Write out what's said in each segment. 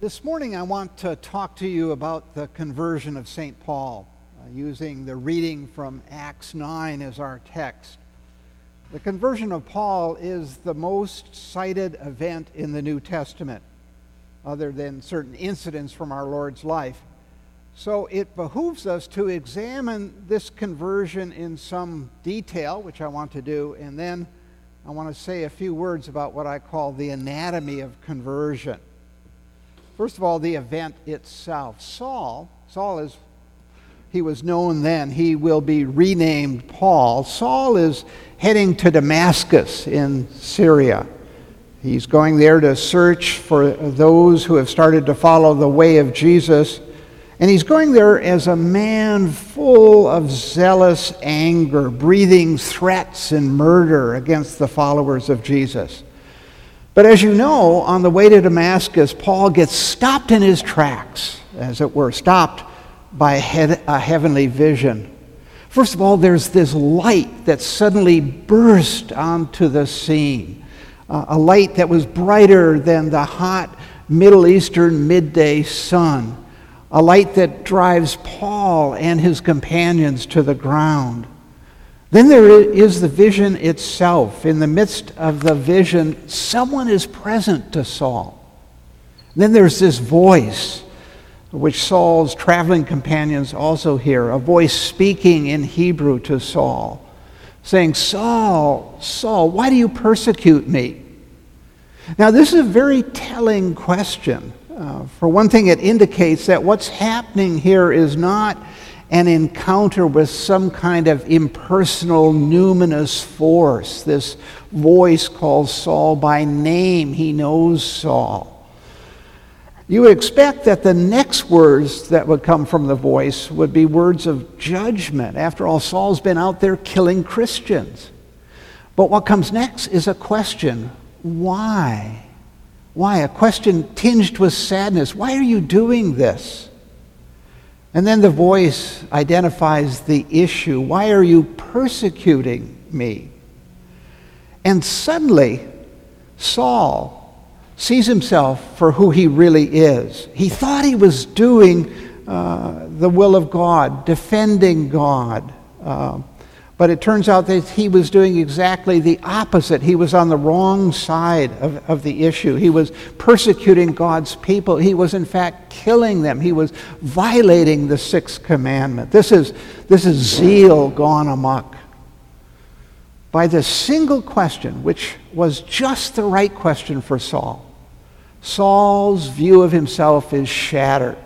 This morning, I want to talk to you about the conversion of St. Paul, uh, using the reading from Acts 9 as our text. The conversion of Paul is the most cited event in the New Testament, other than certain incidents from our Lord's life. So it behooves us to examine this conversion in some detail, which I want to do, and then I want to say a few words about what I call the anatomy of conversion. First of all, the event itself. Saul, Saul is, he was known then, he will be renamed Paul. Saul is heading to Damascus in Syria. He's going there to search for those who have started to follow the way of Jesus. And he's going there as a man full of zealous anger, breathing threats and murder against the followers of Jesus. But as you know, on the way to Damascus, Paul gets stopped in his tracks, as it were, stopped by a, a heavenly vision. First of all, there's this light that suddenly burst onto the scene, uh, a light that was brighter than the hot Middle Eastern midday sun, a light that drives Paul and his companions to the ground. Then there is the vision itself. In the midst of the vision, someone is present to Saul. Then there's this voice, which Saul's traveling companions also hear, a voice speaking in Hebrew to Saul, saying, Saul, Saul, why do you persecute me? Now, this is a very telling question. Uh, for one thing, it indicates that what's happening here is not an encounter with some kind of impersonal, numinous force. This voice calls Saul by name. He knows Saul. You would expect that the next words that would come from the voice would be words of judgment. After all, Saul's been out there killing Christians. But what comes next is a question why? Why? A question tinged with sadness. Why are you doing this? And then the voice identifies the issue. Why are you persecuting me? And suddenly, Saul sees himself for who he really is. He thought he was doing uh, the will of God, defending God. Uh, but it turns out that he was doing exactly the opposite. He was on the wrong side of, of the issue. He was persecuting God's people. He was, in fact, killing them. He was violating the sixth commandment. This is, this is zeal gone amok. By this single question, which was just the right question for Saul, Saul's view of himself is shattered.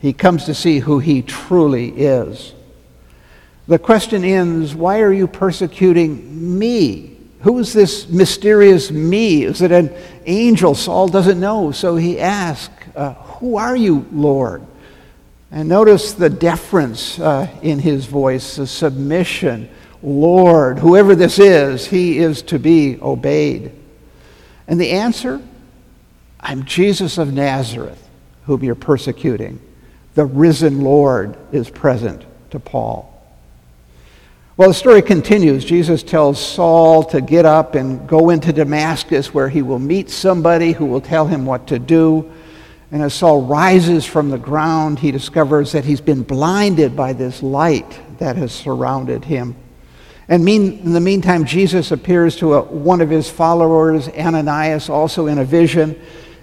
He comes to see who he truly is. The question ends why are you persecuting me? Who is this mysterious me? Is it an angel? Saul doesn't know, so he asks, uh, Who are you, Lord? And notice the deference uh, in his voice, the submission. Lord, whoever this is, he is to be obeyed. And the answer? I'm Jesus of Nazareth, whom you're persecuting. The risen Lord is present to Paul. Well, the story continues. Jesus tells Saul to get up and go into Damascus where he will meet somebody who will tell him what to do. And as Saul rises from the ground, he discovers that he's been blinded by this light that has surrounded him. And mean, in the meantime, Jesus appears to a, one of his followers, Ananias, also in a vision,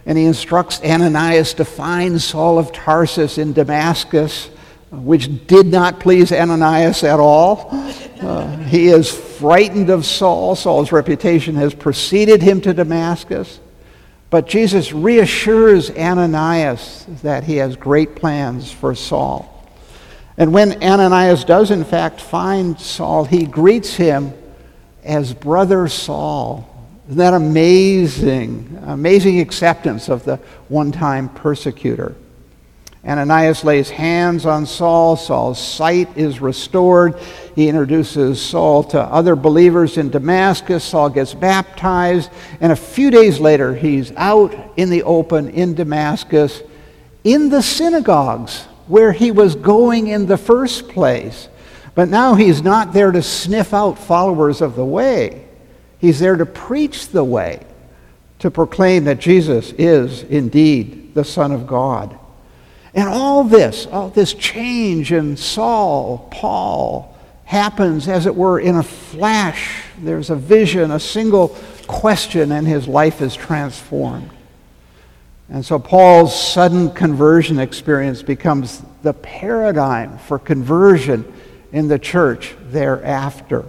and he instructs Ananias to find Saul of Tarsus in Damascus which did not please Ananias at all. Uh, he is frightened of Saul. Saul's reputation has preceded him to Damascus. But Jesus reassures Ananias that he has great plans for Saul. And when Ananias does, in fact, find Saul, he greets him as Brother Saul. Isn't that amazing? Amazing acceptance of the one time persecutor. Ananias lays hands on Saul. Saul's sight is restored. He introduces Saul to other believers in Damascus. Saul gets baptized. And a few days later, he's out in the open in Damascus in the synagogues where he was going in the first place. But now he's not there to sniff out followers of the way, he's there to preach the way, to proclaim that Jesus is indeed the Son of God. And all this, all this change in Saul, Paul, happens, as it were, in a flash. There's a vision, a single question, and his life is transformed. And so Paul's sudden conversion experience becomes the paradigm for conversion in the church thereafter.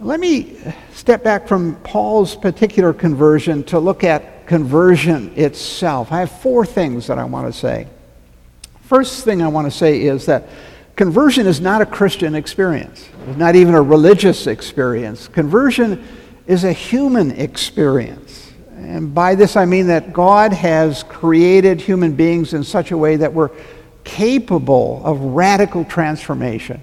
Let me step back from Paul's particular conversion to look at conversion itself. I have four things that I want to say. First thing I want to say is that conversion is not a Christian experience, it's not even a religious experience. Conversion is a human experience. And by this I mean that God has created human beings in such a way that we're capable of radical transformation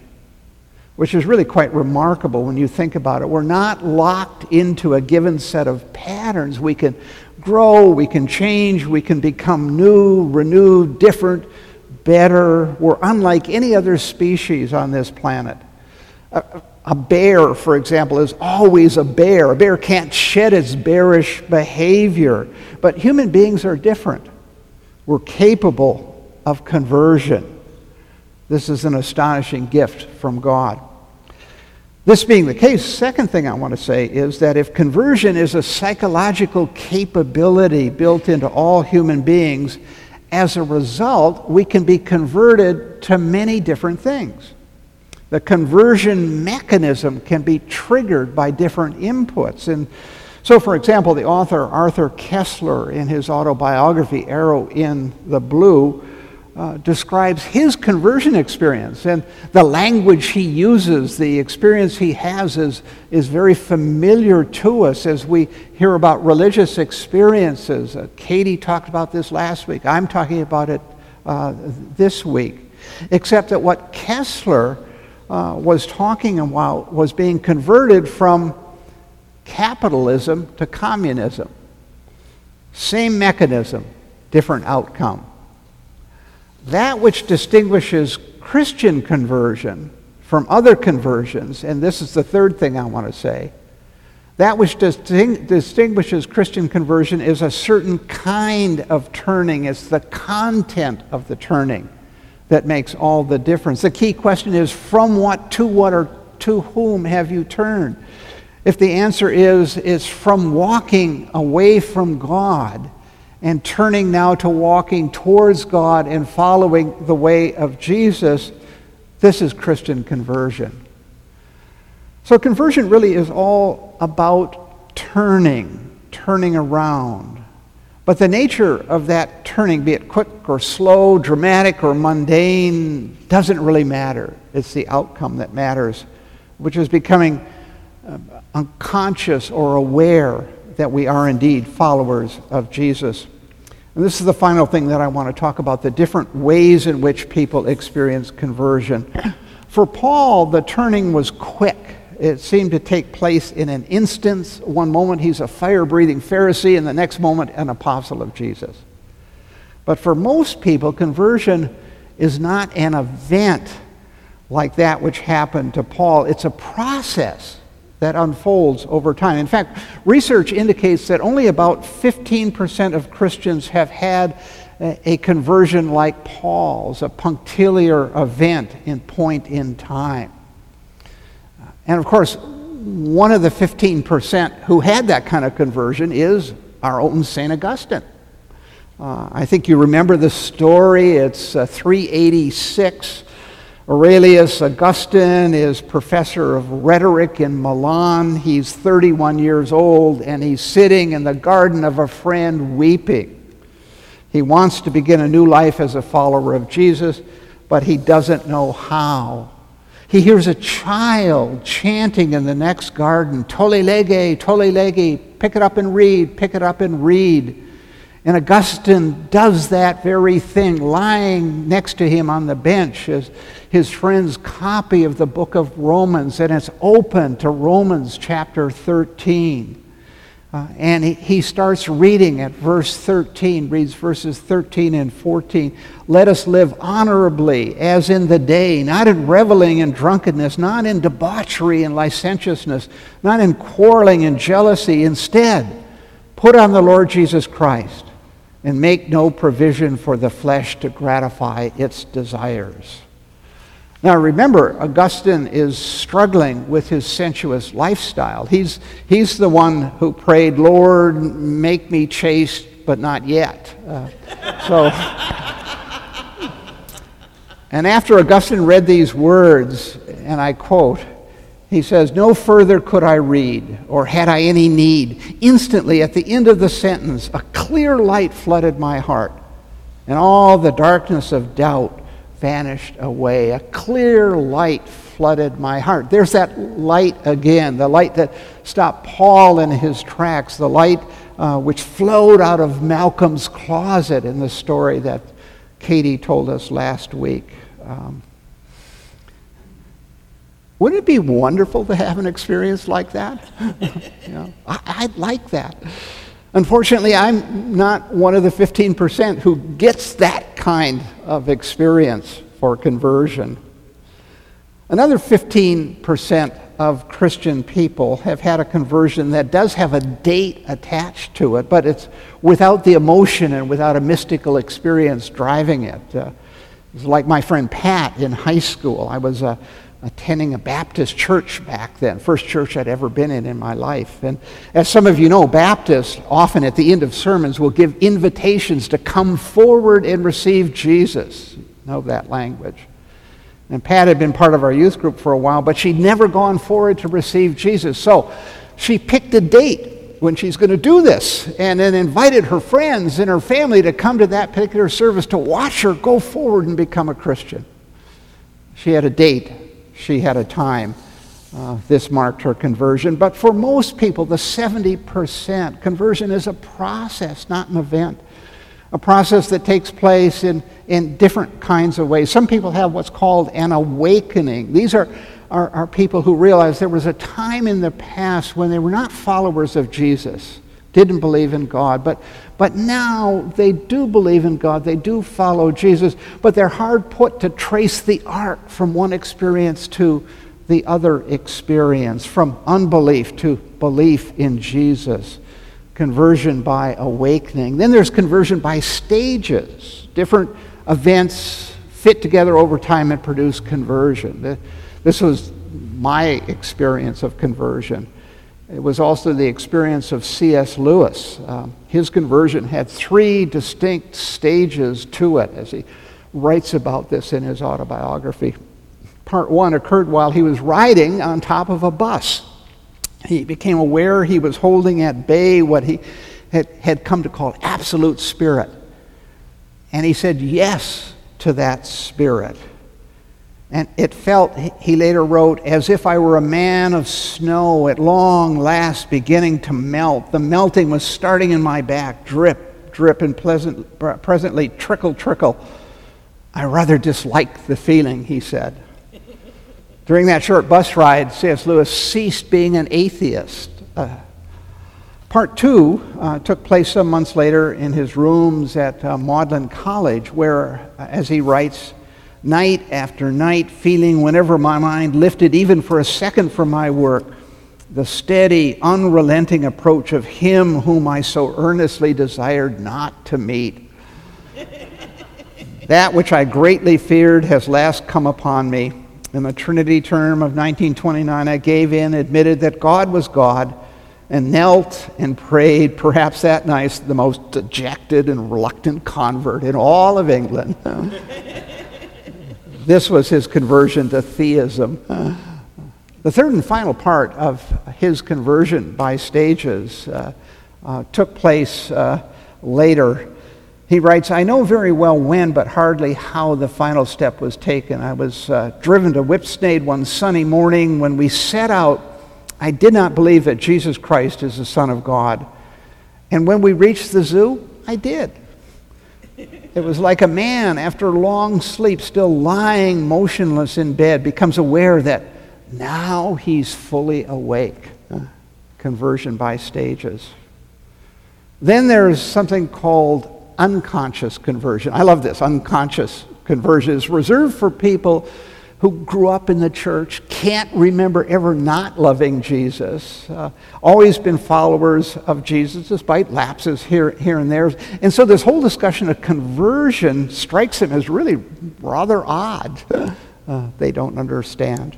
which is really quite remarkable when you think about it. We're not locked into a given set of patterns. We can grow, we can change, we can become new, renewed, different, better. We're unlike any other species on this planet. A, a bear, for example, is always a bear. A bear can't shed its bearish behavior. But human beings are different. We're capable of conversion. This is an astonishing gift from God. This being the case, second thing I want to say is that if conversion is a psychological capability built into all human beings, as a result, we can be converted to many different things. The conversion mechanism can be triggered by different inputs. And so, for example, the author Arthur Koestler, in his autobiography, Arrow in the Blue, uh, describes his conversion experience. And the language he uses, the experience he has, is, is very familiar to us as we hear about religious experiences. Uh, Katie talked about this last week. I'm talking about it uh, this week. Except that what Koestler uh, was talking about was being converted from capitalism to communism. Same mechanism, different outcome. That which distinguishes Christian conversion from other conversions, and this is the third thing I want to say, that which distinguishes Christian conversion is a certain kind of turning. It's the content of the turning that makes all the difference. The key question is from what to what or to whom have you turned? If the answer is, is from walking away from God, and turning now to walking towards God and following the way of Jesus, this is Christian conversion. So, conversion really is all about turning, turning around. But the nature of that turning, be it quick or slow, dramatic or mundane, doesn't really matter. It's the outcome that matters, which is becoming uh, unconscious or aware that we are indeed followers of Jesus. And this is the final thing that I want to talk about the different ways in which people experience conversion. For Paul, the turning was quick. It seemed to take place in an instant. One moment he's a fire breathing Pharisee, and the next moment an apostle of Jesus. But for most people, conversion is not an event like that which happened to Paul, it's a process that unfolds over time. In fact, research indicates that only about 15% of Christians have had a conversion like Paul's, a punctiliar event in point in time. And of course, one of the 15% who had that kind of conversion is our own St. Augustine. Uh, I think you remember the story. It's uh, 386 Aurelius Augustine is professor of rhetoric in Milan. He's 31 years old and he's sitting in the garden of a friend weeping. He wants to begin a new life as a follower of Jesus, but he doesn't know how. He hears a child chanting in the next garden, Tolle lege, tolle lege, pick it up and read, pick it up and read. And Augustine does that very thing, lying next to him on the bench is his friend's copy of the book of Romans, and it's open to Romans chapter 13. Uh, and he, he starts reading at verse 13, reads verses 13 and 14. Let us live honorably as in the day, not in reveling and drunkenness, not in debauchery and licentiousness, not in quarreling and jealousy. Instead, put on the Lord Jesus Christ and make no provision for the flesh to gratify its desires. Now remember, Augustine is struggling with his sensuous lifestyle. He's, he's the one who prayed, Lord, make me chaste, but not yet. Uh, so, and after Augustine read these words, and I quote, he says, No further could I read, or had I any need. Instantly, at the end of the sentence, a clear light flooded my heart, and all the darkness of doubt vanished away. A clear light flooded my heart. There's that light again, the light that stopped Paul in his tracks, the light uh, which flowed out of Malcolm's closet in the story that Katie told us last week. Um, wouldn't it be wonderful to have an experience like that? you know, I, would like that. Unfortunately, I'm not one of the 15% who gets that kind of experience for conversion. Another 15% of Christian people have had a conversion that does have a date attached to it, but it's without the emotion and without a mystical experience driving it. Uh, it's like my friend Pat in high school. I was a attending a Baptist church back then, first church I'd ever been in in my life. And as some of you know, Baptists often at the end of sermons will give invitations to come forward and receive Jesus. You know that language. And Pat had been part of our youth group for a while, but she'd never gone forward to receive Jesus. So she picked a date when she's going to do this and then invited her friends and her family to come to that particular service to watch her go forward and become a Christian. She had a date she had a time. Uh, this marked her conversion. But for most people, the 70%, conversion is a process, not an event. A process that takes place in, in different kinds of ways. Some people have what's called an awakening. These are, are, are people who realize there was a time in the past when they were not followers of Jesus didn't believe in God. But, but now they do believe in God. They do follow Jesus. But they're hard put to trace the arc from one experience to the other experience, from unbelief to belief in Jesus. Conversion by awakening. Then there's conversion by stages. Different events fit together over time and produce conversion. This was my experience of conversion. It was also the experience of C.S. Lewis. Um, his conversion had three distinct stages to it, as he writes about this in his autobiography. Part one occurred while he was riding on top of a bus. He became aware he was holding at bay what he had, had come to call absolute spirit. And he said yes to that spirit. And it felt, he later wrote, as if I were a man of snow at long last beginning to melt. The melting was starting in my back, drip, drip, and pleasant, presently trickle, trickle. I rather disliked the feeling, he said. During that short bus ride, C.S. Lewis ceased being an atheist. Uh, part two uh, took place some months later in his rooms at uh, Magdalen College, where, uh, as he writes, night after night, feeling whenever my mind lifted even for a second from my work, the steady, unrelenting approach of Him whom I so earnestly desired not to meet. that which I greatly feared has last come upon me. In the Trinity term of 1929, I gave in, admitted that God was God, and knelt and prayed, perhaps that night, the most dejected and reluctant convert in all of England. This was his conversion to theism. The third and final part of his conversion by stages uh, uh, took place uh, later. He writes, I know very well when, but hardly how the final step was taken. I was uh, driven to Whipsnade one sunny morning. When we set out, I did not believe that Jesus Christ is the Son of God. And when we reached the zoo, I did. It was like a man after long sleep, still lying motionless in bed, becomes aware that now he's fully awake. Conversion by stages. Then there's something called unconscious conversion. I love this. Unconscious conversion is reserved for people who grew up in the church can't remember ever not loving Jesus, uh, always been followers of Jesus despite lapses here, here and there. And so this whole discussion of conversion strikes them as really rather odd. Uh, they don't understand.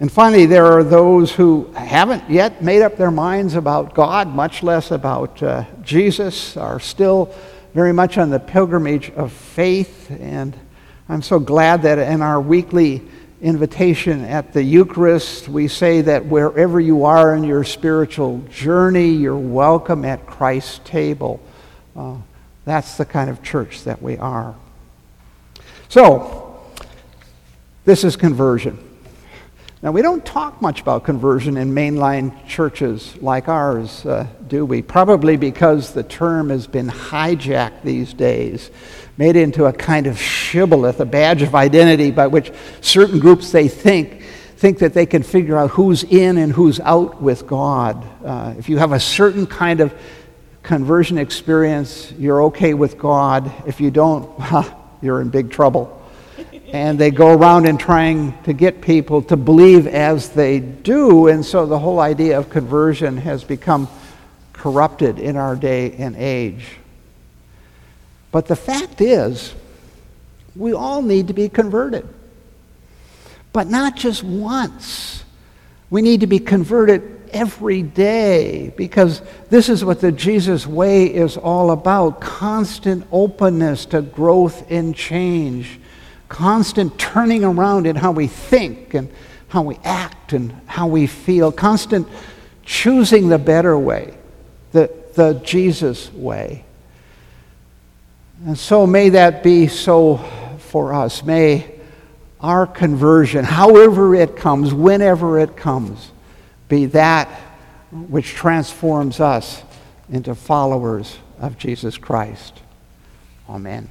And finally, there are those who haven't yet made up their minds about God, much less about uh, Jesus, are still very much on the pilgrimage of faith and I'm so glad that in our weekly invitation at the Eucharist, we say that wherever you are in your spiritual journey, you're welcome at Christ's table. Uh, that's the kind of church that we are. So, this is conversion. Now, we don't talk much about conversion in mainline churches like ours, uh, do we? Probably because the term has been hijacked these days, made into a kind of shibboleth, a badge of identity by which certain groups they think think that they can figure out who's in and who's out with God. Uh, if you have a certain kind of conversion experience, you're okay with God. If you don't, you're in big trouble and they go around and trying to get people to believe as they do. And so the whole idea of conversion has become corrupted in our day and age. But the fact is, we all need to be converted. But not just once. We need to be converted every day because this is what the Jesus way is all about constant openness to growth and change constant turning around in how we think and how we act and how we feel, constant choosing the better way, the, the Jesus way. And so may that be so for us. May our conversion, however it comes, whenever it comes, be that which transforms us into followers of Jesus Christ. Amen.